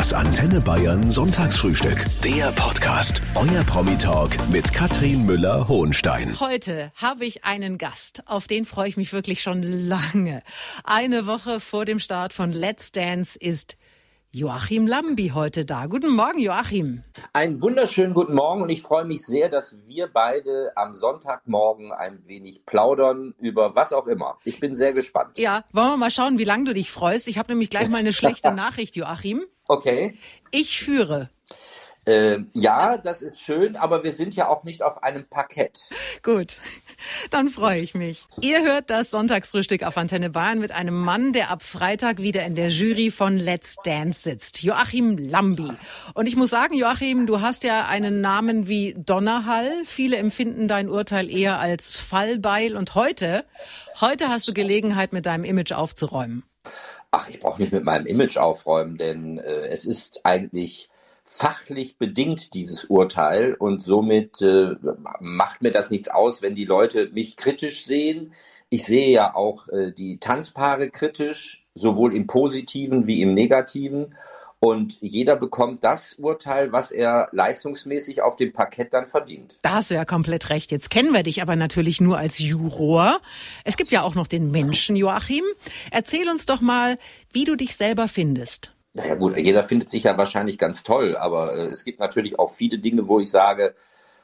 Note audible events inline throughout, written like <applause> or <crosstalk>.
Das Antenne Bayern Sonntagsfrühstück. Der Podcast. Euer Promi-Talk mit Katrin Müller-Hohenstein. Heute habe ich einen Gast, auf den freue ich mich wirklich schon lange. Eine Woche vor dem Start von Let's Dance ist Joachim Lambi heute da. Guten Morgen, Joachim. Einen wunderschönen guten Morgen und ich freue mich sehr, dass wir beide am Sonntagmorgen ein wenig plaudern über was auch immer. Ich bin sehr gespannt. Ja, wollen wir mal schauen, wie lange du dich freust. Ich habe nämlich gleich mal eine <laughs> schlechte Nachricht, Joachim. Okay. Ich führe. Äh, ja, das ist schön, aber wir sind ja auch nicht auf einem Parkett. Gut, dann freue ich mich. Ihr hört das Sonntagsfrühstück auf Antenne Bayern mit einem Mann, der ab Freitag wieder in der Jury von Let's Dance sitzt. Joachim Lambi. Und ich muss sagen, Joachim, du hast ja einen Namen wie Donnerhall. Viele empfinden dein Urteil eher als Fallbeil. Und heute, heute hast du Gelegenheit, mit deinem Image aufzuräumen. Ach, ich brauche nicht mit meinem Image aufräumen, denn äh, es ist eigentlich fachlich bedingt, dieses Urteil. Und somit äh, macht mir das nichts aus, wenn die Leute mich kritisch sehen. Ich sehe ja auch äh, die Tanzpaare kritisch, sowohl im positiven wie im negativen. Und jeder bekommt das Urteil, was er leistungsmäßig auf dem Parkett dann verdient. Da hast du ja komplett recht. Jetzt kennen wir dich aber natürlich nur als Juror. Es gibt ja auch noch den Menschen, Joachim. Erzähl uns doch mal, wie du dich selber findest. Naja gut, jeder findet sich ja wahrscheinlich ganz toll, aber äh, es gibt natürlich auch viele Dinge, wo ich sage,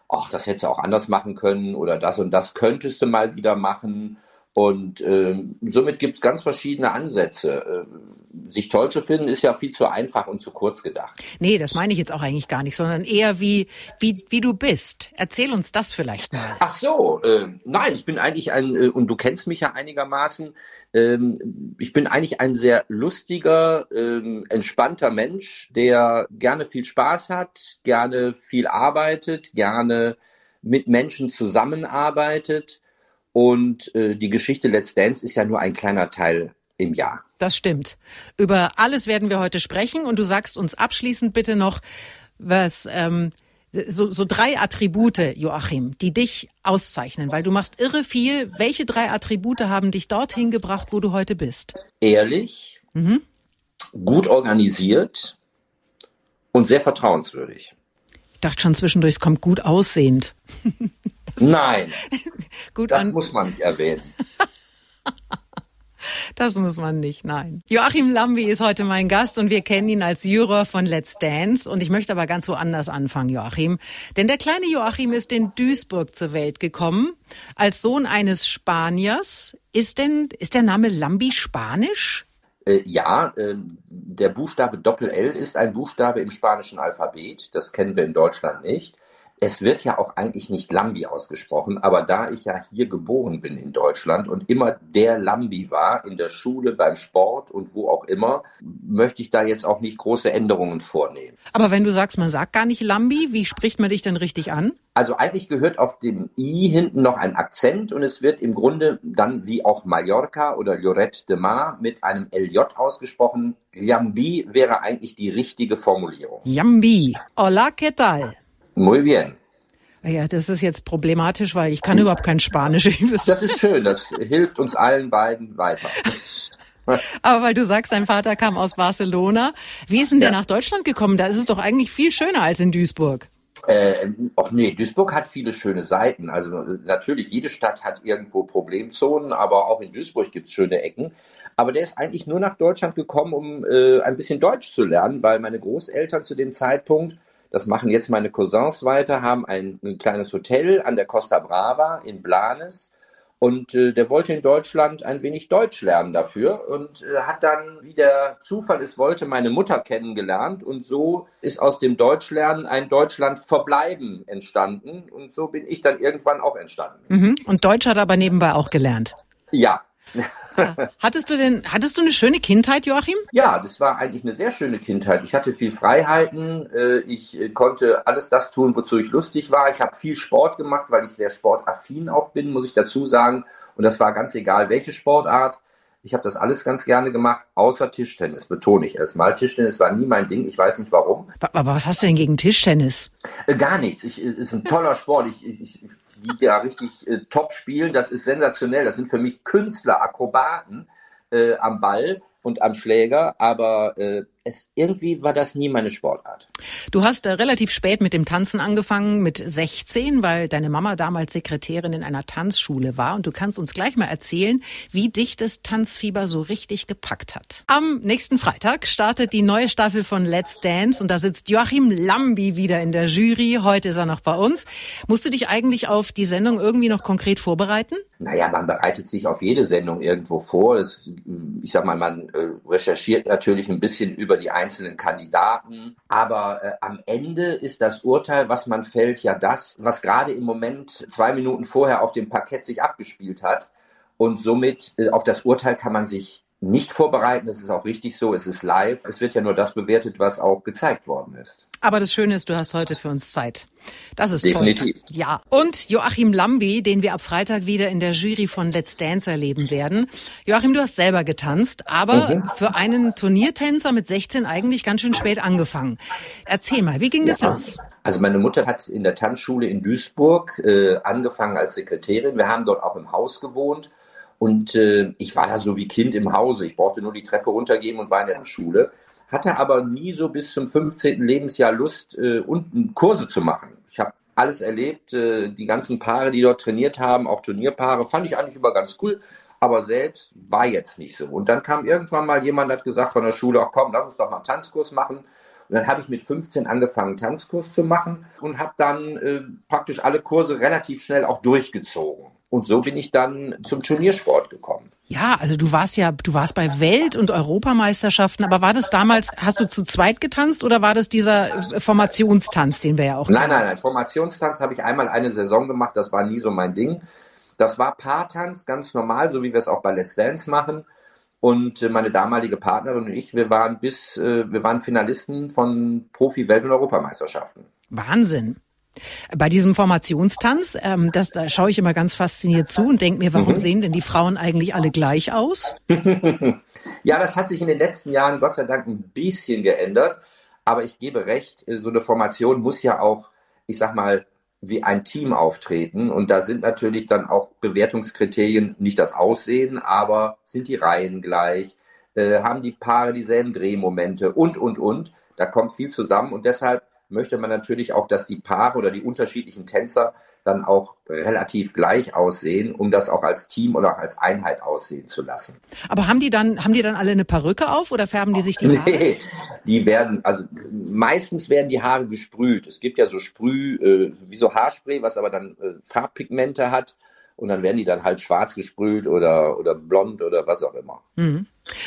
ach, das hättest du auch anders machen können oder das und das könntest du mal wieder machen. Und äh, somit gibt es ganz verschiedene Ansätze. Äh, sich toll zu finden, ist ja viel zu einfach und zu kurz gedacht. Nee, das meine ich jetzt auch eigentlich gar nicht, sondern eher wie, wie, wie du bist. Erzähl uns das vielleicht mal. Ach so, äh, nein, ich bin eigentlich ein, äh, und du kennst mich ja einigermaßen, ähm, ich bin eigentlich ein sehr lustiger, ähm, entspannter Mensch, der gerne viel Spaß hat, gerne viel arbeitet, gerne mit Menschen zusammenarbeitet und äh, die Geschichte Let's Dance ist ja nur ein kleiner Teil im Jahr. Das stimmt. Über alles werden wir heute sprechen und du sagst uns abschließend bitte noch, was ähm, so, so drei Attribute, Joachim, die dich auszeichnen, weil du machst irre viel. Welche drei Attribute haben dich dorthin gebracht, wo du heute bist? Ehrlich, mhm. gut organisiert und sehr vertrauenswürdig. Ich dachte schon zwischendurch, es kommt gut aussehend. <laughs> Nein, <laughs> gut das muss man nicht erwähnen. <laughs> Das muss man nicht, nein. Joachim Lambi ist heute mein Gast und wir kennen ihn als Juror von Let's Dance. Und ich möchte aber ganz woanders anfangen, Joachim. Denn der kleine Joachim ist in Duisburg zur Welt gekommen. Als Sohn eines Spaniers. Ist denn, ist der Name Lambi spanisch? Äh, ja, äh, der Buchstabe Doppel-L ist ein Buchstabe im spanischen Alphabet. Das kennen wir in Deutschland nicht. Es wird ja auch eigentlich nicht Lambi ausgesprochen, aber da ich ja hier geboren bin in Deutschland und immer der Lambi war, in der Schule, beim Sport und wo auch immer, möchte ich da jetzt auch nicht große Änderungen vornehmen. Aber wenn du sagst, man sagt gar nicht Lambi, wie spricht man dich denn richtig an? Also eigentlich gehört auf dem I hinten noch ein Akzent und es wird im Grunde dann wie auch Mallorca oder Lloret de Mar mit einem LJ ausgesprochen. Lambi wäre eigentlich die richtige Formulierung. Yambi. Hola, ¿qué tal? Muy bien. Ja, das ist jetzt problematisch, weil ich kann überhaupt kein Spanisch. Das ist schön, das hilft uns allen beiden weiter. <laughs> Aber weil du sagst, dein Vater kam aus Barcelona. Wie ist denn der nach Deutschland gekommen? Da ist es doch eigentlich viel schöner als in Duisburg. Äh, ach nee, Duisburg hat viele schöne Seiten. Also natürlich, jede Stadt hat irgendwo Problemzonen, aber auch in Duisburg gibt es schöne Ecken. Aber der ist eigentlich nur nach Deutschland gekommen, um äh, ein bisschen Deutsch zu lernen, weil meine Großeltern zu dem Zeitpunkt das machen jetzt meine Cousins weiter, haben ein, ein kleines Hotel an der Costa Brava in Blanes. Und äh, der wollte in Deutschland ein wenig Deutsch lernen dafür und äh, hat dann, wie der Zufall es wollte, meine Mutter kennengelernt. Und so ist aus dem Deutschlernen ein Deutschland verbleiben entstanden. Und so bin ich dann irgendwann auch entstanden. Mhm. Und Deutsch hat aber nebenbei auch gelernt. Ja, Hattest du denn, hattest du eine schöne Kindheit, Joachim? Ja, das war eigentlich eine sehr schöne Kindheit. Ich hatte viel Freiheiten. Äh, ich äh, konnte alles das tun, wozu ich lustig war. Ich habe viel Sport gemacht, weil ich sehr sportaffin auch bin, muss ich dazu sagen. Und das war ganz egal, welche Sportart. Ich habe das alles ganz gerne gemacht, außer Tischtennis, betone ich erstmal. Tischtennis war nie mein Ding, ich weiß nicht warum. Aber was hast du denn gegen Tischtennis? Äh, gar nichts. Ich, ist ein toller Sport. Ich, ich, die da richtig äh, top spielen, das ist sensationell. Das sind für mich Künstler, Akrobaten äh, am Ball und am Schläger. Aber äh, es irgendwie war das nie meine Sportart. Du hast äh, relativ spät mit dem Tanzen angefangen, mit 16, weil deine Mama damals Sekretärin in einer Tanzschule war. Und du kannst uns gleich mal erzählen, wie dich das Tanzfieber so richtig gepackt hat. Am nächsten Freitag startet die neue Staffel von Let's Dance und da sitzt Joachim Lambi wieder in der Jury. Heute ist er noch bei uns. Musst du dich eigentlich auf die Sendung irgendwie noch konkret vorbereiten? Naja, man bereitet sich auf jede Sendung irgendwo vor. Es, ich sag mal, man äh, recherchiert natürlich ein bisschen über die einzelnen Kandidaten. Aber äh, am Ende ist das Urteil, was man fällt, ja das, was gerade im Moment zwei Minuten vorher auf dem Parkett sich abgespielt hat. Und somit äh, auf das Urteil kann man sich nicht vorbereiten. Das ist auch richtig so. Es ist live. Es wird ja nur das bewertet, was auch gezeigt worden ist. Aber das Schöne ist, du hast heute für uns Zeit. Das ist Definitiv. toll. Ja. Und Joachim Lambi, den wir ab Freitag wieder in der Jury von Let's Dance erleben werden. Joachim, du hast selber getanzt, aber mhm. für einen Turniertänzer mit 16 eigentlich ganz schön spät angefangen. Erzähl mal, wie ging ja. das los? Also meine Mutter hat in der Tanzschule in Duisburg äh, angefangen als Sekretärin. Wir haben dort auch im Haus gewohnt. Und äh, ich war da so wie Kind im Hause. Ich brauchte nur die Treppe runtergehen und war in der Schule. Hatte aber nie so bis zum 15. Lebensjahr Lust, äh, unten Kurse zu machen. Ich habe alles erlebt, äh, die ganzen Paare, die dort trainiert haben, auch Turnierpaare, fand ich eigentlich immer ganz cool. Aber selbst war jetzt nicht so. Und dann kam irgendwann mal jemand, hat gesagt von der Schule, ach komm, lass uns doch mal einen Tanzkurs machen. Und dann habe ich mit 15 angefangen, Tanzkurs zu machen und habe dann äh, praktisch alle Kurse relativ schnell auch durchgezogen. Und so bin ich dann zum Turniersport gekommen. Ja, also du warst ja, du warst bei Welt- und Europameisterschaften, aber war das damals, hast du zu zweit getanzt oder war das dieser Formationstanz, den wir ja auch Nein, nein, nein, Formationstanz habe ich einmal eine Saison gemacht, das war nie so mein Ding. Das war Paartanz, ganz normal, so wie wir es auch bei Let's Dance machen. Und äh, meine damalige Partnerin und ich, wir waren bis, äh, wir waren Finalisten von Profi-Welt- und Europameisterschaften. Wahnsinn. Bei diesem Formationstanz, ähm, das da schaue ich immer ganz fasziniert zu und denke mir, warum mhm. sehen denn die Frauen eigentlich alle gleich aus? <laughs> ja, das hat sich in den letzten Jahren Gott sei Dank ein bisschen geändert. Aber ich gebe recht, so eine Formation muss ja auch, ich sag mal, wie ein Team auftreten. Und da sind natürlich dann auch Bewertungskriterien nicht das Aussehen, aber sind die Reihen gleich, äh, haben die Paare dieselben Drehmomente und, und, und. Da kommt viel zusammen und deshalb möchte man natürlich auch, dass die Paare oder die unterschiedlichen Tänzer dann auch relativ gleich aussehen, um das auch als Team oder auch als Einheit aussehen zu lassen. Aber haben die dann, haben die dann alle eine Perücke auf oder färben die sich die Haare? Nee, die werden, also meistens werden die Haare gesprüht. Es gibt ja so Sprüh, äh, wie so Haarspray, was aber dann äh, Farbpigmente hat und dann werden die dann halt schwarz gesprüht oder, oder blond oder was auch immer. Mhm.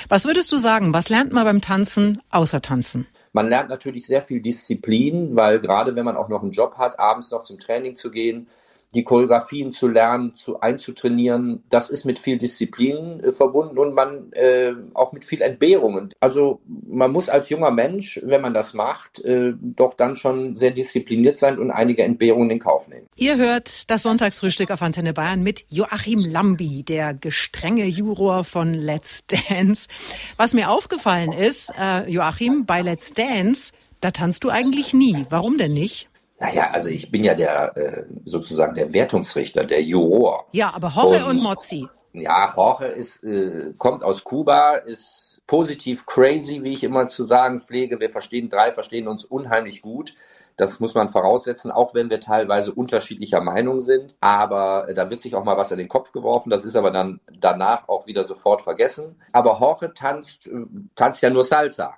Was würdest du sagen, was lernt man beim Tanzen außer Tanzen? Man lernt natürlich sehr viel Disziplin, weil gerade wenn man auch noch einen Job hat, abends noch zum Training zu gehen, die Choreografien zu lernen, zu einzutrainieren, das ist mit viel Disziplin äh, verbunden und man äh, auch mit viel Entbehrungen. Also man muss als junger Mensch, wenn man das macht, äh, doch dann schon sehr diszipliniert sein und einige Entbehrungen in Kauf nehmen. Ihr hört das Sonntagsfrühstück auf Antenne Bayern mit Joachim Lambi, der gestrenge Juror von Let's Dance. Was mir aufgefallen ist, äh, Joachim, bei Let's Dance, da tanzt du eigentlich nie. Warum denn nicht? Naja, also ich bin ja der äh, sozusagen der Wertungsrichter, der Juror. Ja, aber Jorge und, und Mozzi. Ja, Jorge ist, äh, kommt aus Kuba, ist positiv crazy, wie ich immer zu sagen pflege. Wir verstehen drei, verstehen uns unheimlich gut. Das muss man voraussetzen, auch wenn wir teilweise unterschiedlicher Meinung sind. Aber äh, da wird sich auch mal was in den Kopf geworfen. Das ist aber dann danach auch wieder sofort vergessen. Aber Jorge tanzt, äh, tanzt ja nur Salsa.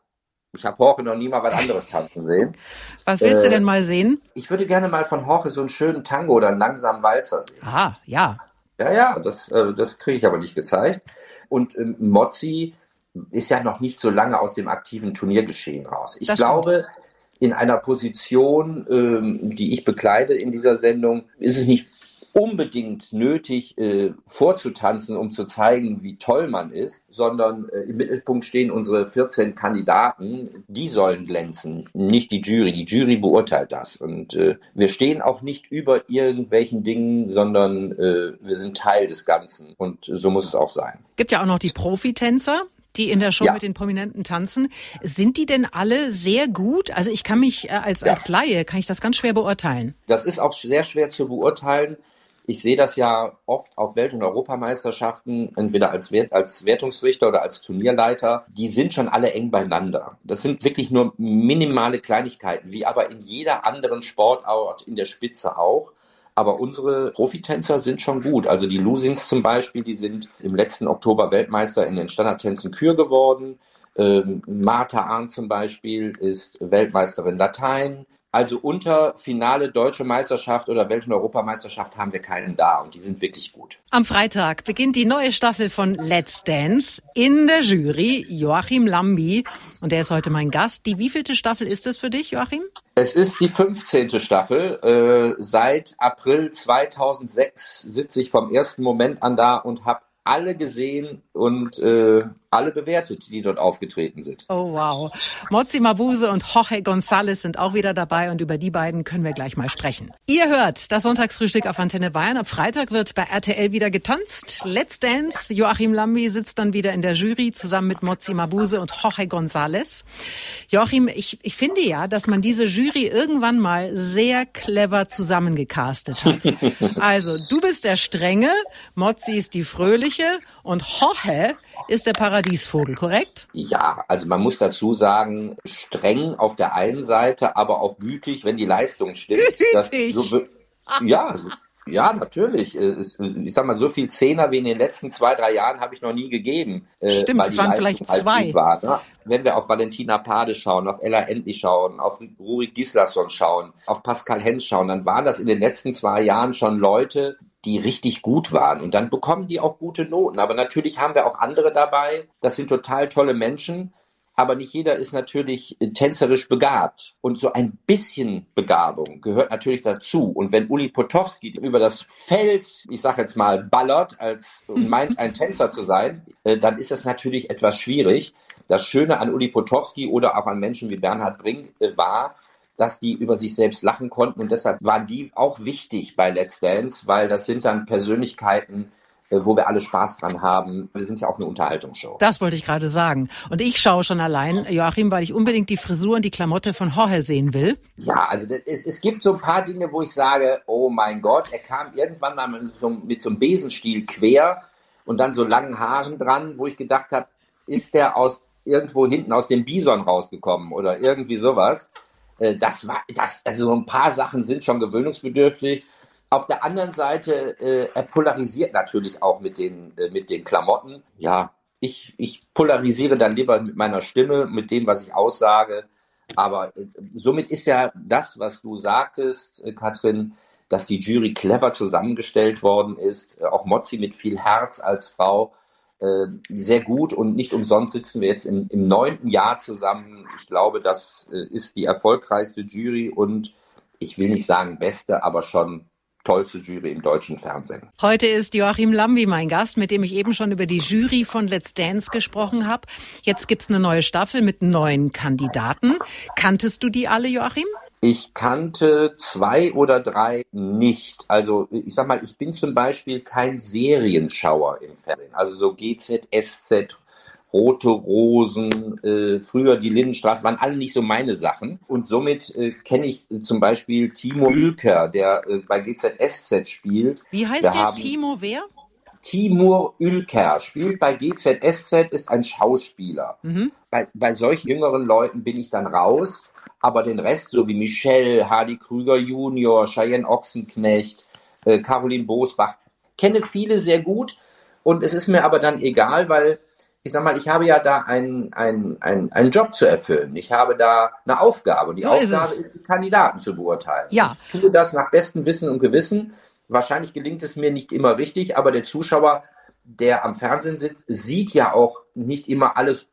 Ich habe Jorge noch nie mal was anderes tanzen sehen. <laughs> Was willst äh, du denn mal sehen? Ich würde gerne mal von Jorge so einen schönen Tango oder einen langsamen Walzer sehen. Ah, ja. Ja, ja, das, äh, das kriege ich aber nicht gezeigt. Und ähm, Mozzi ist ja noch nicht so lange aus dem aktiven Turniergeschehen raus. Ich das glaube, stimmt. in einer Position, ähm, die ich bekleide in dieser Sendung, ist es nicht unbedingt nötig, äh, vorzutanzen, um zu zeigen, wie toll man ist, sondern äh, im Mittelpunkt stehen unsere 14 Kandidaten. Die sollen glänzen, nicht die Jury. Die Jury beurteilt das. Und äh, wir stehen auch nicht über irgendwelchen Dingen, sondern äh, wir sind Teil des Ganzen. Und so muss es auch sein. Gibt ja auch noch die Profitänzer die in der Show ja. mit den Prominenten tanzen. Sind die denn alle sehr gut? Also ich kann mich äh, als, ja. als Laie, kann ich das ganz schwer beurteilen. Das ist auch sehr schwer zu beurteilen Ich sehe das ja oft auf Welt- und Europameisterschaften, entweder als, Wert, als Wertungsrichter oder als Turnierleiter. Die sind schon alle eng beieinander. Das sind wirklich nur minimale Kleinigkeiten, wie aber in jeder anderen Sportart in der Spitze auch. Aber unsere Profitänzer sind schon gut. Also die Lusings zum Beispiel, die sind im letzten Oktober Weltmeister in den Standardtänzen Kür geworden. Ähm, Martha Ahn zum Beispiel ist Weltmeisterin Latein. Also unter Finale Deutsche Meisterschaft oder Welt- und Europameisterschaft haben wir keinen da und die sind wirklich gut. Am Freitag beginnt die neue Staffel von Let's Dance. In der Jury Joachim Lambi und der ist heute mein Gast. Die wievielte Staffel ist es für dich, Joachim? Es ist die 15. Staffel. Äh, seit April 2006 sitze ich vom ersten Moment an da und habe alle gesehen und äh, alle bewertet, die dort aufgetreten sind. Oh wow. Mozi Mabuse und Jorge González sind auch wieder dabei und über die beiden können wir gleich mal sprechen. Ihr hört das Sonntagsfrühstück auf Antenne Bayern. Ab Freitag wird bei RTL wieder getanzt. Let's Dance. Joachim Lambi sitzt dann wieder in der Jury zusammen mit Mozi Mabuse und Jorge González. Joachim, ich, ich finde ja, dass man diese Jury irgendwann mal sehr clever zusammengecastet hat. <laughs> Also, du bist der Strenge, Mozi ist die Fröhliche und Jorge ist der Paradiesvogel, korrekt? Ja, also man muss dazu sagen, streng auf der einen Seite, aber auch gütig, wenn die Leistung stimmt. <laughs> Gütig. So, ja, ja, natürlich. Ich sag mal, so viel Zehner wie in den letzten zwei, drei Jahren habe ich noch nie gegeben. Äh, Stimmt, es waren vielleicht halt zwei. War, ne? Wenn wir auf Valentina Pade schauen, auf Ella Endlich schauen, auf Rurik Gislason schauen, auf Pascal Hens schauen, dann waren das in den letzten zwei Jahren schon Leute, die richtig gut waren. Und dann bekommen die auch gute Noten. Aber natürlich haben wir auch andere dabei. Das sind total tolle Menschen. Aber nicht jeder ist natürlich tänzerisch begabt. Und so ein bisschen Begabung gehört natürlich dazu. Und wenn Uli Potowski über das Feld, ich sage jetzt mal, ballert als und meint, ein Tänzer zu sein, äh, dann ist das natürlich etwas schwierig. Das Schöne an Uli Potowski oder auch an Menschen wie Bernhard Brink äh, war, dass die über sich selbst lachen konnten. Und deshalb waren die auch wichtig bei Let's Dance, weil das sind dann Persönlichkeiten, äh, wo wir alle Spaß dran haben. Wir sind ja auch eine Unterhaltungsshow. Das wollte ich gerade sagen. Und ich schaue schon allein, Joachim, weil ich unbedingt die Frisur und die Klamotte von Jorge sehen will. Ja, also es, es gibt so ein paar Dinge, wo ich sage, oh mein Gott, er kam irgendwann mal mit so, mit so einem Besenstiel quer und dann so langen Haaren dran, wo ich gedacht habe, ist der aus irgendwo hinten aus dem Bison rausgekommen oder irgendwie sowas. Äh, das war, das, also so ein paar Sachen sind schon gewöhnungsbedürftig. Auf der anderen Seite, äh, er polarisiert natürlich auch mit den, äh, mit den Klamotten. Ja, ich, ich polarisiere dann lieber mit meiner Stimme, mit dem, was ich aussage. Aber äh, somit ist ja das, was du sagtest, äh, Katrin, dass die Jury clever zusammengestellt worden ist, äh, auch Mozzi mit viel Herz als Frau, äh, sehr gut und nicht umsonst sitzen wir jetzt im, im neunten Jahr zusammen. Ich glaube, das äh, ist die erfolgreichste Jury und ich will nicht sagen beste, aber schon tollste Jury im deutschen Fernsehen. Heute ist Joachim Lambi mein Gast, mit dem ich eben schon über die Jury von Let's Dance gesprochen habe. Jetzt gibt's eine neue Staffel mit neuen Kandidaten. Kanntest du die alle, Joachim? Ich kannte zwei oder drei nicht. Also ich sag mal, ich bin zum Beispiel kein Serienschauer im Fernsehen. Also so GZSZ, Rote Rosen, äh, früher die Lindenstraße, waren alle nicht so meine Sachen. Und somit äh, kenne ich äh, zum Beispiel Timo Ülker, der äh, bei GZSZ spielt. Wie heißt Wir der? Timo wer? Timur Ülker spielt bei GZSZ, ist ein Schauspieler. Mhm. Bei, bei solchen jüngeren Leuten bin ich dann raus, aber den Rest, so wie Michelle, Hardy Krüger Junior, Cheyenne Ochsenknecht, äh, Caroline Bosbach, kenne viele sehr gut und es ist mir aber dann egal, weil ich sag mal, ich habe ja da einen, einen, einen, einen Job zu erfüllen. Ich habe da eine Aufgabe. Die So ist Aufgabe es. ist, die Kandidaten zu beurteilen. Ja. Ich tue das nach bestem Wissen und Gewissen. Wahrscheinlich gelingt es mir nicht immer richtig, aber der Zuschauer, der am Fernsehen sitzt, sieht ja auch nicht immer alles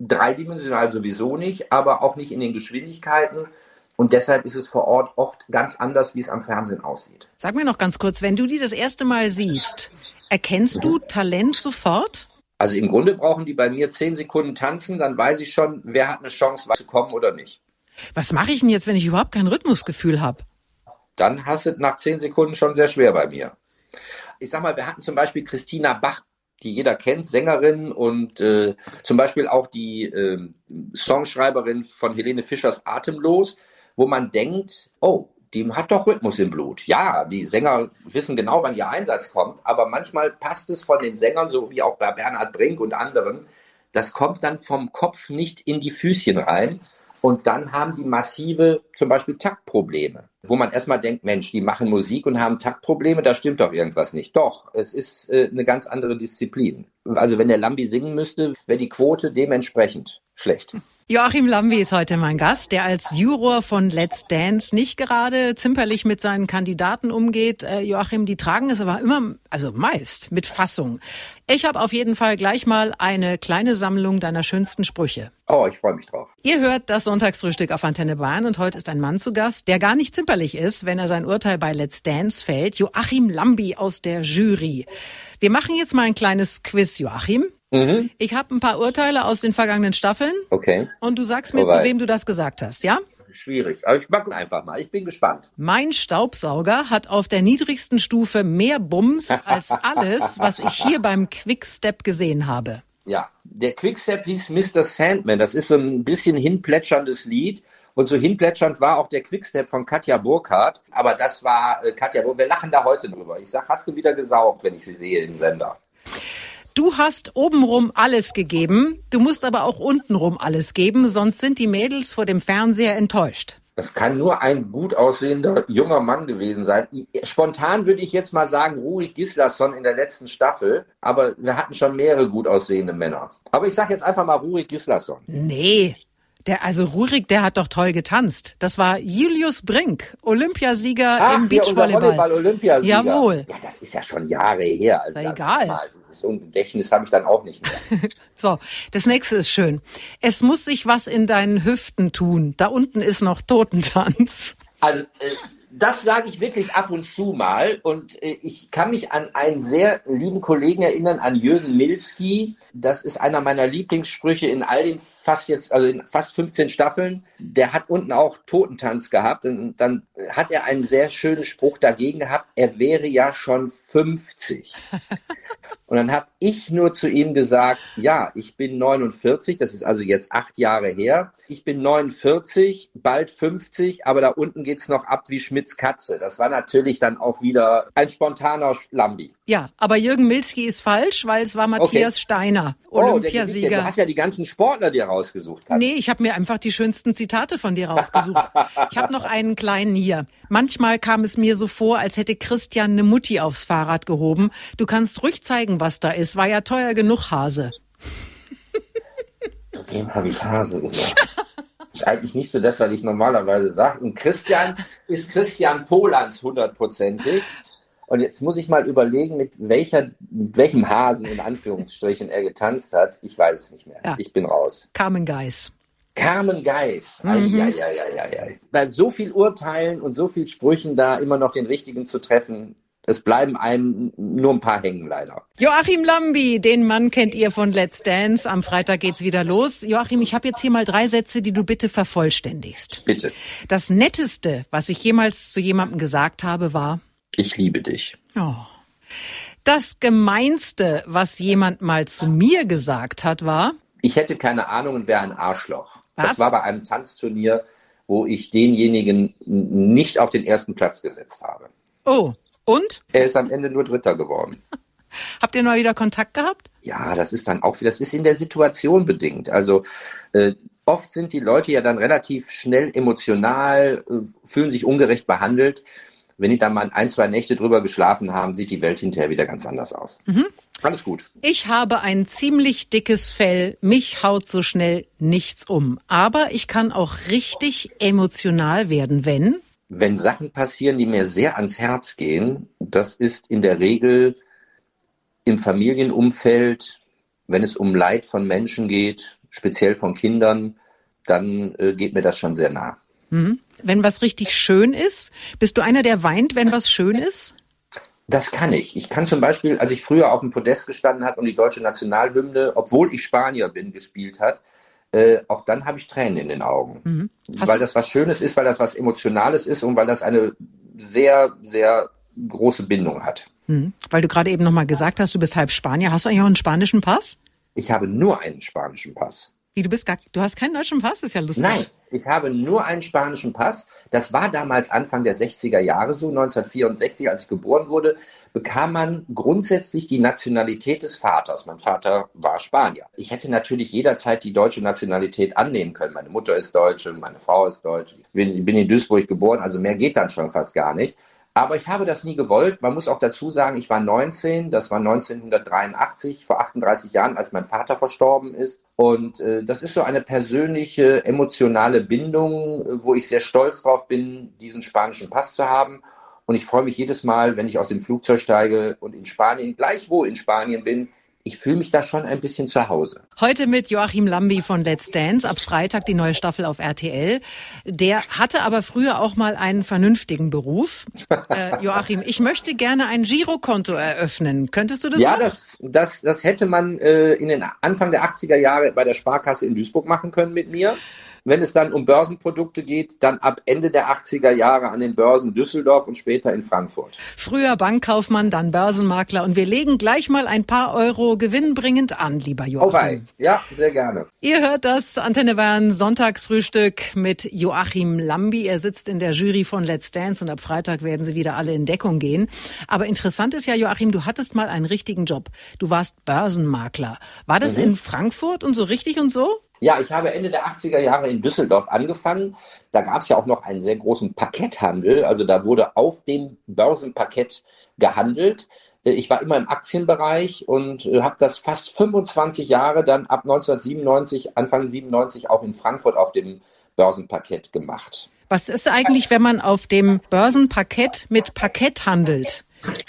dreidimensional sowieso nicht, aber auch nicht in den Geschwindigkeiten. Und deshalb ist es vor Ort oft ganz anders, wie es am Fernsehen aussieht. Sag mir noch ganz kurz, wenn du die das erste Mal siehst, erkennst du Talent sofort? Also im Grunde brauchen die bei mir zehn Sekunden tanzen, dann weiß ich schon, wer hat eine Chance, zu kommen oder nicht. Was mache ich denn jetzt, wenn ich überhaupt kein Rhythmusgefühl habe? Dann hast du nach zehn Sekunden schon sehr schwer bei mir. Ich sag mal, wir hatten zum Beispiel Christina Bach, die jeder kennt, Sängerin und äh, zum Beispiel auch die ähm, Songschreiberin von Helene Fischers Atemlos, wo man denkt, oh, die hat doch Rhythmus im Blut. Ja, die Sänger wissen genau, wann ihr Einsatz kommt, aber manchmal passt es von den Sängern, so wie auch bei Bernhard Brink und anderen, das kommt dann vom Kopf nicht in die Füßchen rein. Und dann haben die massive, zum Beispiel Taktprobleme, wo man erstmal denkt, Mensch, die machen Musik und haben Taktprobleme, da stimmt doch irgendwas nicht. Doch, es ist äh, eine ganz andere Disziplin. Also wenn der Lambi singen müsste, wäre die Quote dementsprechend schlecht. Joachim Lambi ist heute mein Gast, der als Juror von Let's Dance nicht gerade zimperlich mit seinen Kandidaten umgeht. Äh, Joachim, die tragen es aber immer, also meist mit Fassung. Ich habe auf jeden Fall gleich mal eine kleine Sammlung deiner schönsten Sprüche. Oh, ich freue mich drauf. Ihr hört das Sonntagsfrühstück auf Antenne Bayern und heute ist ein Mann zu Gast, der gar nicht zimperlich ist, wenn er sein Urteil bei Let's Dance fällt. Joachim Lambi aus der Jury. Wir machen jetzt mal ein kleines Quiz, Joachim. Mhm. Ich habe ein paar Urteile aus den vergangenen Staffeln. Okay. Und du sagst mir, Alright. zu wem du das gesagt hast, ja? Schwierig, aber ich mag einfach mal. Ich bin gespannt. Mein Staubsauger hat auf der niedrigsten Stufe mehr Bums als alles, was ich hier <laughs> beim Quickstep gesehen habe. Ja, der Quickstep hieß Mr. Sandman. Das ist so ein bisschen hinplätscherndes Lied. Und so hinplätschernd war auch der Quickstep von Katja Burkhardt. Aber das war äh, Katja Burkhardt. Wir lachen da heute drüber. Ich sag, hast du wieder gesaugt, wenn ich sie sehe im Sender. Du hast obenrum alles gegeben, du musst aber auch untenrum alles geben, sonst sind die Mädels vor dem Fernseher enttäuscht. Das kann nur ein gut aussehender junger Mann gewesen sein. Spontan würde ich jetzt mal sagen, Rurik Gislason in der letzten Staffel, aber wir hatten schon mehrere gut aussehende Männer. Aber ich sage jetzt einfach mal Rurik Gislason. Nee, der, also Rurik, der hat doch toll getanzt. Das war Julius Brink, Olympiasieger Ach, im Beachvolleyball. Volleyball Olympiasieger. Jawohl. Ja, das ist ja schon Jahre her. Also egal. Mal, so ein Gedächtnis habe ich dann auch nicht mehr. <laughs> so, das nächste ist schön. Es muss sich was in deinen Hüften tun. Da unten ist noch Totentanz. Also, äh, das sage ich wirklich ab und zu mal. Und äh, ich kann mich an einen sehr lieben Kollegen erinnern, an Jürgen Milski. Das ist einer meiner Lieblingssprüche in all den fast jetzt, also in fast 15 Staffeln. Der hat unten auch Totentanz gehabt. Und dann hat er einen sehr schönen Spruch dagegen gehabt. Er wäre ja schon 50. <laughs> Und dann habe ich nur zu ihm gesagt, ja, ich bin 49, das ist also jetzt acht Jahre her. Ich bin 49, bald 50, aber da unten geht's noch ab wie Schmidts Katze. Das war natürlich dann auch wieder ein spontaner Lambi. Ja, aber Jürgen Milski ist falsch, weil es war Matthias okay. Steiner, Olympiasieger. Oh, du hast ja die ganzen Sportler dir rausgesucht. Hast. Nee, ich habe mir einfach die schönsten Zitate von dir rausgesucht. ich habe noch einen kleinen hier. Manchmal kam es mir so vor, als hätte Christian eine Mutti aufs Fahrrad gehoben. Du kannst ruhig zeigen, was da ist. War ja teuer genug, Hase. Dem habe ich Hase gesagt. ist eigentlich nicht so das, was ich normalerweise sage. Und Christian ist Christian Polans hundertprozentig. Und jetzt muss ich mal überlegen, mit, welcher, mit welchem Hasen in Anführungsstrichen er getanzt hat. Ich weiß es nicht mehr. Ja. Ich bin raus. Carmen Geis. Carmen Geis. Mhm. Bei so viel Urteilen und so viel Sprüchen da immer noch den richtigen zu treffen, es bleiben einem nur ein paar hängen, leider. Joachim Lambi, den Mann kennt ihr von Let's Dance. Am Freitag geht's wieder los. Joachim, ich habe jetzt hier mal drei Sätze, die du bitte vervollständigst. Bitte. Das Netteste, was ich jemals zu jemandem gesagt habe, war? Ich liebe dich. Oh. Das Gemeinste, was jemand mal zu mir gesagt hat, war? Ich hätte keine Ahnung und wäre ein Arschloch. Was? Das war bei einem Tanzturnier, wo ich denjenigen nicht auf den ersten Platz gesetzt habe. Oh, und? Er ist am Ende nur Dritter geworden. <laughs> Habt ihr mal wieder Kontakt gehabt? Ja, das ist dann auch, das ist in der Situation bedingt. Also äh, oft sind die Leute ja dann relativ schnell emotional, äh, fühlen sich ungerecht behandelt wenn die dann mal ein, zwei Nächte drüber geschlafen haben, sieht die Welt hinterher wieder ganz anders aus. Mhm. Alles gut. Ich habe ein ziemlich dickes Fell. Mich haut so schnell nichts um. Aber ich kann auch richtig emotional werden, wenn? Wenn Sachen passieren, die mir sehr ans Herz gehen, das ist in der Regel im Familienumfeld, wenn es um Leid von Menschen geht, speziell von Kindern, dann äh, geht mir das schon sehr nah. Mhm wenn was richtig schön ist? Bist du einer, der weint, wenn was schön ist? Das kann ich. Ich kann zum Beispiel, als ich früher auf dem Podest gestanden hat und die deutsche Nationalhymne, obwohl ich Spanier bin, gespielt hat, äh, auch dann habe ich Tränen in den Augen. Mhm. Weil das was Schönes ist, weil das was Emotionales ist und weil das eine sehr, sehr große Bindung hat. Mhm. Weil du gerade eben nochmal gesagt hast, du bist halb Spanier. Hast du eigentlich auch einen spanischen Pass? Ich habe nur einen spanischen Pass. Wie, du bist gar, du hast keinen deutschen Pass? Das ist ja lustig. Nein, ich habe nur einen spanischen Pass. Das war damals Anfang der 60er Jahre so. 1964, als ich geboren wurde, bekam man grundsätzlich die Nationalität des Vaters. Mein Vater war Spanier. Ich hätte natürlich jederzeit die deutsche Nationalität annehmen können. Meine Mutter ist Deutsche, meine Frau ist Deutsche. Ich bin, bin in Duisburg geboren, also mehr geht dann schon fast gar nicht. Aber ich habe das nie gewollt. Man muss auch dazu sagen, ich war 19, das war 1983, vor 38 Jahren, als mein Vater verstorben ist. Und äh, das ist so eine persönliche, emotionale Bindung, äh, wo ich sehr stolz drauf bin, diesen spanischen Pass zu haben. Und ich freue mich jedes Mal, wenn ich aus dem Flugzeug steige und in Spanien, gleich wo in Spanien bin, ich fühle mich da schon ein bisschen zu Hause. Heute mit Joachim Lambi von Let's Dance, ab Freitag die neue Staffel auf RTL. Der hatte aber früher auch mal einen vernünftigen Beruf. <laughs> äh, Joachim, ich möchte gerne ein Girokonto eröffnen. Könntest du das Ja, machen? das, das, das hätte man äh, in den Anfang der 80er Jahre bei der Sparkasse in Duisburg machen können mit mir. Wenn es dann um Börsenprodukte geht, dann ab Ende der 80er Jahre an den Börsen Düsseldorf und später in Frankfurt. Früher Bankkaufmann, dann Börsenmakler und wir legen gleich mal ein paar Euro gewinnbringend an, lieber Joachim. Alright. Ja, sehr gerne. Ihr hört das Antenne Bayern Sonntagsfrühstück mit Joachim Lambi. Er sitzt in der Jury von Let's Dance und ab Freitag werden sie wieder alle in Deckung gehen. Aber interessant ist ja, Joachim, du hattest mal einen richtigen Job. Du warst Börsenmakler. War das in Frankfurt und so richtig und so? Ja, ich habe Ende der 80er Jahre in Düsseldorf angefangen. Da gab es ja auch noch einen sehr großen Parketthandel. Also da wurde auf dem Börsenparkett gehandelt. Äh, Ich war immer im Aktienbereich und äh, habe das fast 25 Jahre dann ab 1997, Anfang 97 auch in Frankfurt auf dem Börsenparkett gemacht. Was ist eigentlich, wenn man auf dem Börsenparkett mit Parkett handelt?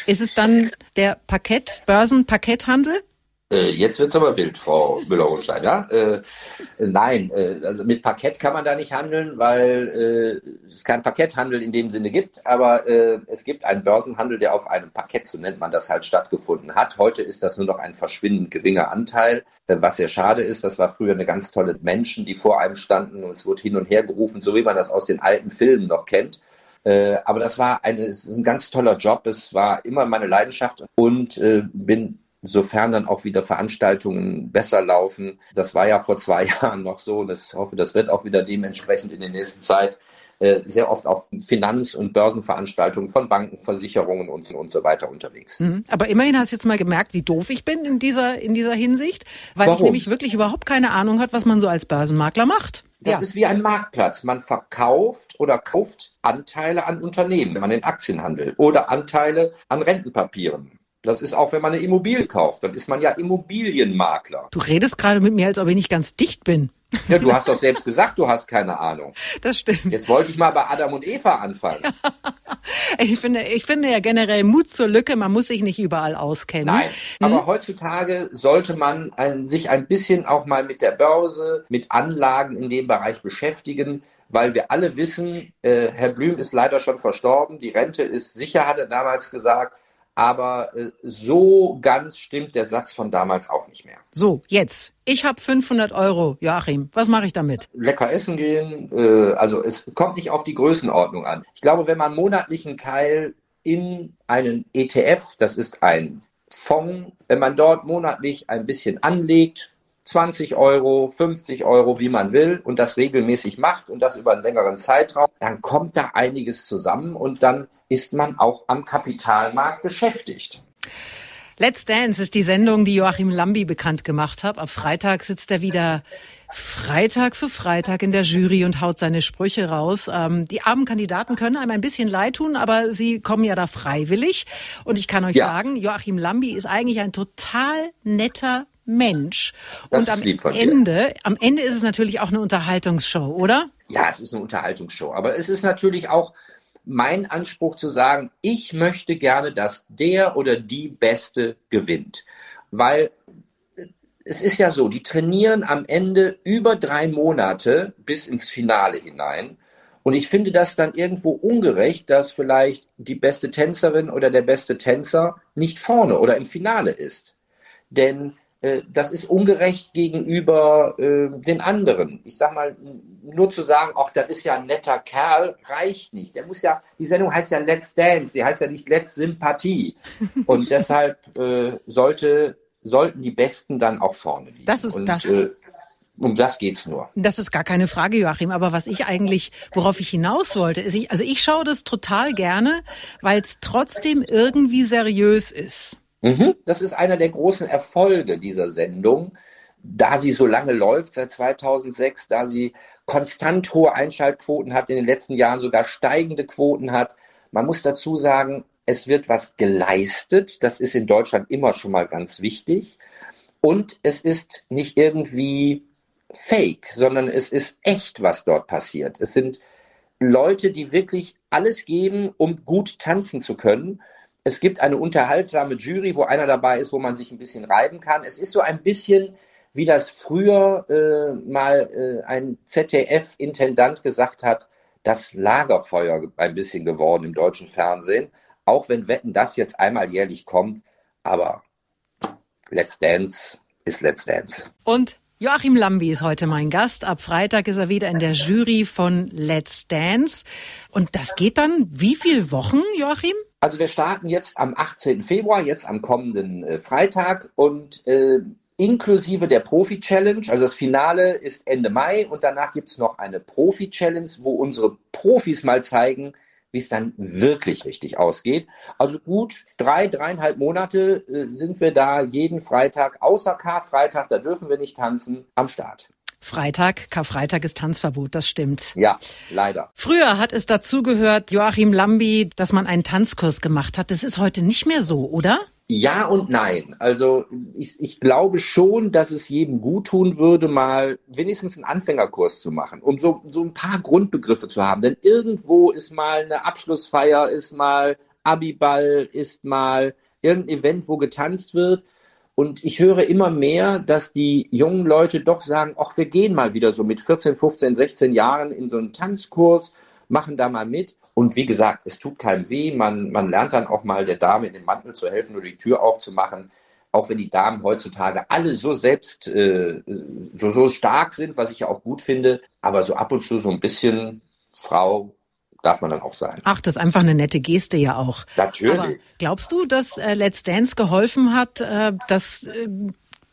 Ist es dann der Parkett, Börsenparketthandel? Äh, jetzt wird's aber wild, Frau Müller-Hohenstein. Ja? Äh, nein, äh, also mit Parkett kann man da nicht handeln, weil äh, es keinen Parketthandel in dem Sinne gibt, aber äh, es gibt einen Börsenhandel, der auf einem Parkett, so nennt man das halt, stattgefunden hat. Heute ist das nur noch ein verschwindend geringer Anteil, äh, was sehr schade ist. Das war früher eine ganz tolle Menschen, die vor einem standen und es wurde hin und her gerufen, so wie man das aus den alten Filmen noch kennt. Äh, aber das war es ist ein ganz toller Job. Es war immer meine Leidenschaft und äh, bin sofern dann auch wieder Veranstaltungen besser laufen. Das war ja vor zwei <laughs> Jahren noch so und ich hoffe, das wird auch wieder dementsprechend in der nächsten Zeit äh, sehr oft auf Finanz- und Börsenveranstaltungen von Banken, Versicherungen und, und so weiter unterwegs. Mhm. Aber immerhin hast du jetzt mal gemerkt, wie doof ich bin in dieser, in dieser Hinsicht, weil ich Warum? nämlich wirklich überhaupt keine Ahnung hat, was man so als Börsenmakler macht. Das ist wie ein Marktplatz. Man verkauft oder kauft Anteile an Unternehmen, wenn man in Aktien handelt oder Anteile an Rentenpapieren. Das ist auch, wenn man eine Immobilie kauft, dann ist man ja Immobilienmakler. Du redest gerade mit mir, als ob ich nicht ganz dicht bin. Ja, du hast doch selbst gesagt, du hast keine Ahnung. <laughs> Das stimmt. Jetzt wollte ich mal bei Adam und Eva anfangen. <laughs> Ich finde, ich finde ja generell Mut zur Lücke, man muss sich nicht überall auskennen. Nein, aber heutzutage sollte man ein, sich ein bisschen auch mal mit der Börse, mit Anlagen in dem Bereich beschäftigen, weil wir alle wissen, äh, Herr Blüm ist leider schon verstorben, die Rente ist sicher, hat er damals gesagt, aber äh, so ganz stimmt der Satz von damals auch nicht mehr. So, jetzt. Ich habe 500 Euro, Joachim. Was mache ich damit? Lecker essen gehen, äh, also es kommt nicht auf die Größenordnung an. Ich glaube, wenn man monatlichen Teil in einen ETF, das ist ein Fonds, wenn man dort monatlich ein bisschen anlegt, 20 Euro, 50 Euro, wie man will, und das regelmäßig macht und das über einen längeren Zeitraum, dann kommt da einiges zusammen und dann ist man auch am Kapitalmarkt beschäftigt. Let's Dance ist die Sendung, die Joachim Lambi bekannt gemacht hat. Ab Freitag sitzt er wieder Freitag für Freitag in der Jury und haut seine Sprüche raus. Ähm, die armen Kandidaten können einem ein bisschen leid tun, aber sie kommen ja da freiwillig. Und ich kann euch Ja. sagen, Joachim Lambi ist eigentlich ein total netter Mensch. Das und am. Ende, am Ende ist es natürlich auch eine Unterhaltungsshow, oder? Ja, es ist eine Unterhaltungsshow, aber es ist natürlich auch mein Anspruch zu sagen, ich möchte gerne, dass der oder die Beste gewinnt. Weil es ist ja so, die trainieren am Ende über drei Monate bis ins Finale hinein. Und ich finde das dann irgendwo ungerecht, dass vielleicht die beste Tänzerin oder der beste Tänzer nicht vorne oder im Finale ist. Denn das ist ungerecht gegenüber äh, den anderen. Ich sag mal, nur zu sagen, ach, das ist ja ein netter Kerl, reicht nicht. Der muss ja, die Sendung heißt ja Let's Dance, die heißt ja nicht Let's Sympathie. <laughs> Und deshalb äh, sollte, sollten die Besten dann auch vorne liegen. Das ist Und, das. Äh, um das geht's nur. Das ist gar keine Frage, Joachim. Aber was ich eigentlich, worauf ich hinaus wollte, ist, ich, also ich schaue das total gerne, weil es trotzdem irgendwie seriös ist. Mhm. Das ist einer der großen Erfolge dieser Sendung, da sie so lange läuft, seit 2006, da sie konstant hohe Einschaltquoten hat, in den letzten Jahren sogar steigende Quoten hat. Man muss dazu sagen, es wird was geleistet. Das ist in Deutschland immer schon mal ganz wichtig. Und es ist nicht irgendwie fake, sondern es ist echt, was dort passiert. Es sind Leute, die wirklich alles geben, um gut tanzen zu können. Es gibt eine unterhaltsame Jury, wo einer dabei ist, wo man sich ein bisschen reiben kann. Es ist so ein bisschen, wie das früher äh, mal äh, ein ZDF-Intendant gesagt hat, das Lagerfeuer ein bisschen geworden im deutschen Fernsehen. Auch wenn Wetten das jetzt einmal jährlich kommt. Aber Let's Dance ist Let's Dance. Und Joachim Lambi ist heute mein Gast. Ab Freitag ist er wieder in der Jury von Let's Dance. Und das geht dann wie viele Wochen, Joachim? Also wir starten jetzt am 18. Februar, jetzt am kommenden äh, Freitag und äh, inklusive der Profi-Challenge, also das Finale ist Ende Mai und danach gibt es noch eine Profi-Challenge, wo unsere Profis mal zeigen, wie es dann wirklich richtig ausgeht. Also gut drei, dreieinhalb Monate äh, sind wir da jeden Freitag, außer Karfreitag, da dürfen wir nicht tanzen, am Start. Freitag, Karfreitag ist Tanzverbot, das stimmt. Ja, leider. Früher hat es dazugehört, Joachim Lambi, dass man einen Tanzkurs gemacht hat. Das ist heute nicht mehr so, oder? Ja und nein. Also ich, ich glaube schon, dass es jedem gut tun würde, mal wenigstens einen Anfängerkurs zu machen, um so, so ein paar Grundbegriffe zu haben. Denn irgendwo ist mal eine Abschlussfeier, ist mal Abiball, ist mal irgendein Event, wo getanzt wird. Und ich höre immer mehr, dass die jungen Leute doch sagen, ach, wir gehen mal wieder so mit 14, 15, 16 Jahren in so einen Tanzkurs, machen da mal mit. Und wie gesagt, es tut keinem weh. Man, man lernt dann auch mal der Dame in den Mantel zu helfen oder die Tür aufzumachen. Auch wenn die Damen heutzutage alle so selbst, äh, so, so stark sind, was ich ja auch gut finde. Aber so ab und zu so ein bisschen Frau darf man dann auch sein. Ach, das ist einfach eine nette Geste ja auch. Natürlich. Aber glaubst du, dass äh, Let's Dance geholfen hat, äh, dass, äh,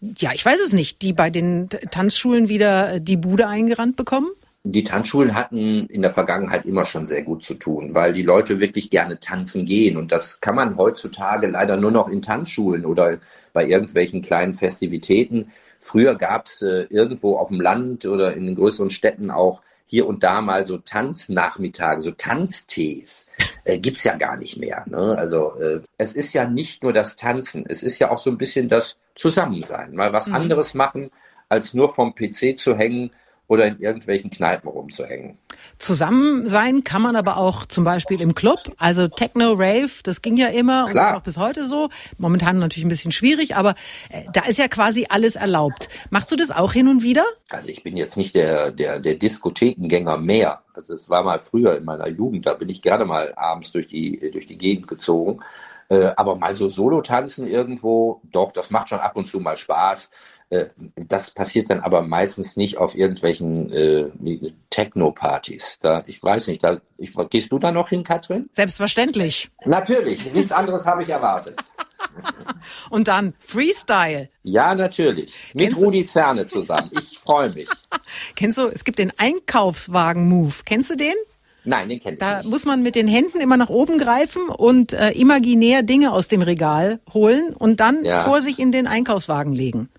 ja, ich weiß es nicht, die bei den Tanzschulen wieder äh, die Bude eingerannt bekommen? die Tanzschulen hatten in der Vergangenheit immer schon sehr gut zu tun, weil die Leute wirklich gerne tanzen gehen. Und das kann man heutzutage leider nur noch in Tanzschulen oder bei irgendwelchen kleinen Festivitäten. Früher gab es äh, irgendwo auf dem Land oder in den größeren Städten auch hier und da mal so Tanznachmittage, so Tanztees. Äh, gibt's ja gar nicht mehr. Ne? Also äh, es ist ja nicht nur das Tanzen, es ist ja auch so ein bisschen das Zusammensein. Mal was mhm. anderes machen, als nur vom PC zu hängen oder in irgendwelchen Kneipen rumzuhängen. Zusammen sein kann man aber auch zum Beispiel im Club. Also Techno, Rave, das ging ja immer und ist auch bis heute so. Momentan natürlich ein bisschen schwierig, aber äh, da ist ja quasi alles erlaubt. Machst du das auch hin und wieder? Also ich bin jetzt nicht der, der, der Diskothekengänger mehr. Also es war mal früher in meiner Jugend, da bin ich gerne mal abends durch die, durch die Gegend gezogen. Äh, aber mal so Solo tanzen irgendwo, doch, das macht schon ab und zu mal Spaß. Äh, das passiert dann aber meistens nicht auf irgendwelchen äh, Techno-Partys. Da, ich weiß nicht, da, ich, gehst du da noch hin, Katrin? Selbstverständlich. Natürlich, nichts anderes habe ich erwartet. <laughs> Und dann Freestyle. Ja, natürlich. Mit Kennst Rudi Zerne zusammen. Ich freue mich. <laughs> Kennst du, es gibt den Einkaufswagen-Move. Kennst du den? Nein, den kenne ich da nicht. Da muss man mit den Händen immer nach oben greifen und äh, imaginär Dinge aus dem Regal holen und dann ja. vor sich in den Einkaufswagen legen.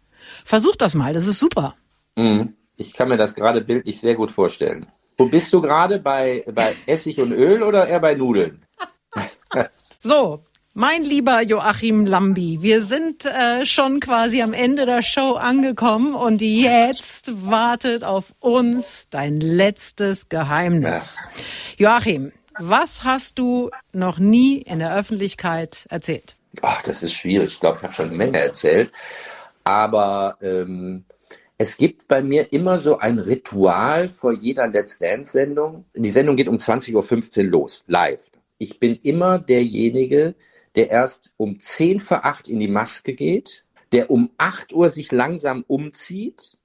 Versuch das mal, das ist super. Mhm. Ich kann mir das gerade bildlich sehr gut vorstellen. Wo bist du gerade? Bei, bei <laughs> Essig und Öl oder eher bei Nudeln? <laughs> so, mein lieber Joachim Lambi, wir sind äh, schon quasi am Ende der Show angekommen und jetzt wartet auf uns dein letztes Geheimnis. Joachim, was hast du noch nie in der Öffentlichkeit erzählt? Ach, das ist schwierig. Ich glaube, ich habe schon eine Menge erzählt. Aber ähm, es gibt bei mir immer so ein Ritual vor jeder Let's Dance-Sendung. Die Sendung geht um 20.15 Uhr los, live. Ich bin immer derjenige, der erst um 10 vor 8 in die Maske geht, der um 8 Uhr sich langsam umzieht,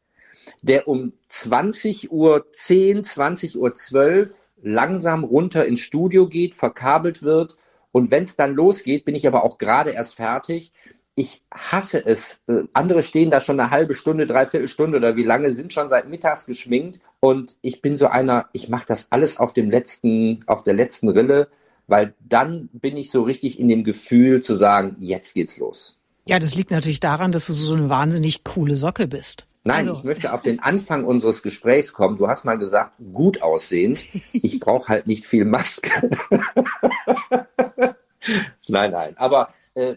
der um 20 Uhr 10, 20 Uhr 12 langsam runter ins Studio geht, verkabelt wird. Und wenn es dann losgeht, bin ich aber auch gerade erst fertig ich hasse es. Äh, andere stehen da schon eine halbe Stunde, dreiviertel Stunde oder wie lange, sind schon seit mittags geschminkt. Und ich bin so einer, ich mache das alles auf dem letzten, auf der letzten Rille, weil dann bin ich so richtig in dem Gefühl zu sagen, jetzt geht's los. Ja, das liegt natürlich daran, dass du so eine wahnsinnig coole Socke bist. Nein, also. ich möchte auf den Anfang unseres Gesprächs kommen. Du hast mal gesagt, gut aussehend. Ich brauche halt nicht viel Maske. <laughs> nein, nein. Aber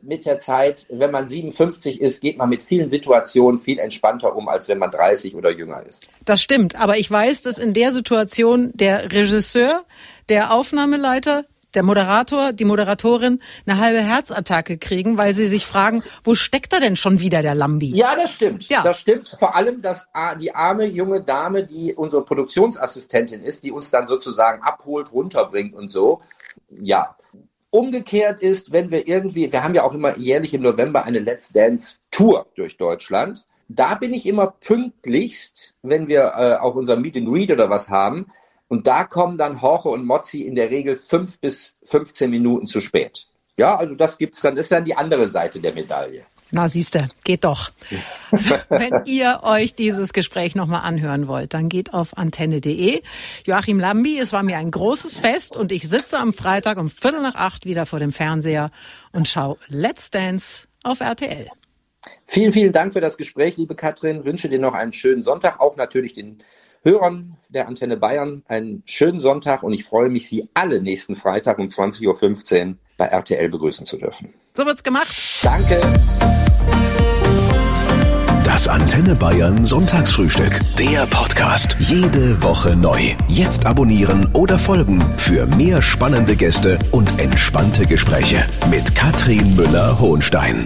mit der Zeit, wenn man 57 ist, geht man mit vielen Situationen viel entspannter um, als wenn man 30 oder jünger ist. Das stimmt. Aber ich weiß, dass in der Situation der Regisseur, der Aufnahmeleiter, der Moderator, die Moderatorin eine halbe Herzattacke kriegen, weil sie sich fragen, wo steckt da denn schon wieder der Lambi? Ja, das stimmt. Ja. Das stimmt. Vor allem, dass die arme junge Dame, die unsere Produktionsassistentin ist, die uns dann sozusagen abholt, runterbringt und so. Ja. Umgekehrt ist, wenn wir irgendwie, wir haben ja auch immer jährlich im November eine Let's Dance Tour durch Deutschland. Da bin ich immer pünktlichst, wenn wir äh, auch unser Meet and Read oder was haben, und da kommen dann Horche und Mozzi in der Regel fünf bis 15 Minuten zu spät. Ja, also das gibt's dann, ist dann die andere Seite der Medaille. Na, siehste, geht doch. Wenn <laughs> ihr euch dieses Gespräch nochmal anhören wollt, dann geht auf antenne.de. Joachim Lambi, es war mir ein großes Fest und ich sitze am Freitag um Viertel nach acht wieder vor dem Fernseher und schaue Let's Dance auf RTL. Vielen, vielen Dank für das Gespräch, liebe Katrin. Wünsche dir noch einen schönen Sonntag, auch natürlich den Hörern der Antenne Bayern einen schönen Sonntag und ich freue mich, Sie alle nächsten Freitag um 20.15 Uhr bei RTL begrüßen zu dürfen. So wird's gemacht. Danke. Das Antenne Bayern Sonntagsfrühstück. Der Podcast. Jede Woche neu. Jetzt abonnieren oder folgen für mehr spannende Gäste und entspannte Gespräche mit Katrin Müller-Hohenstein.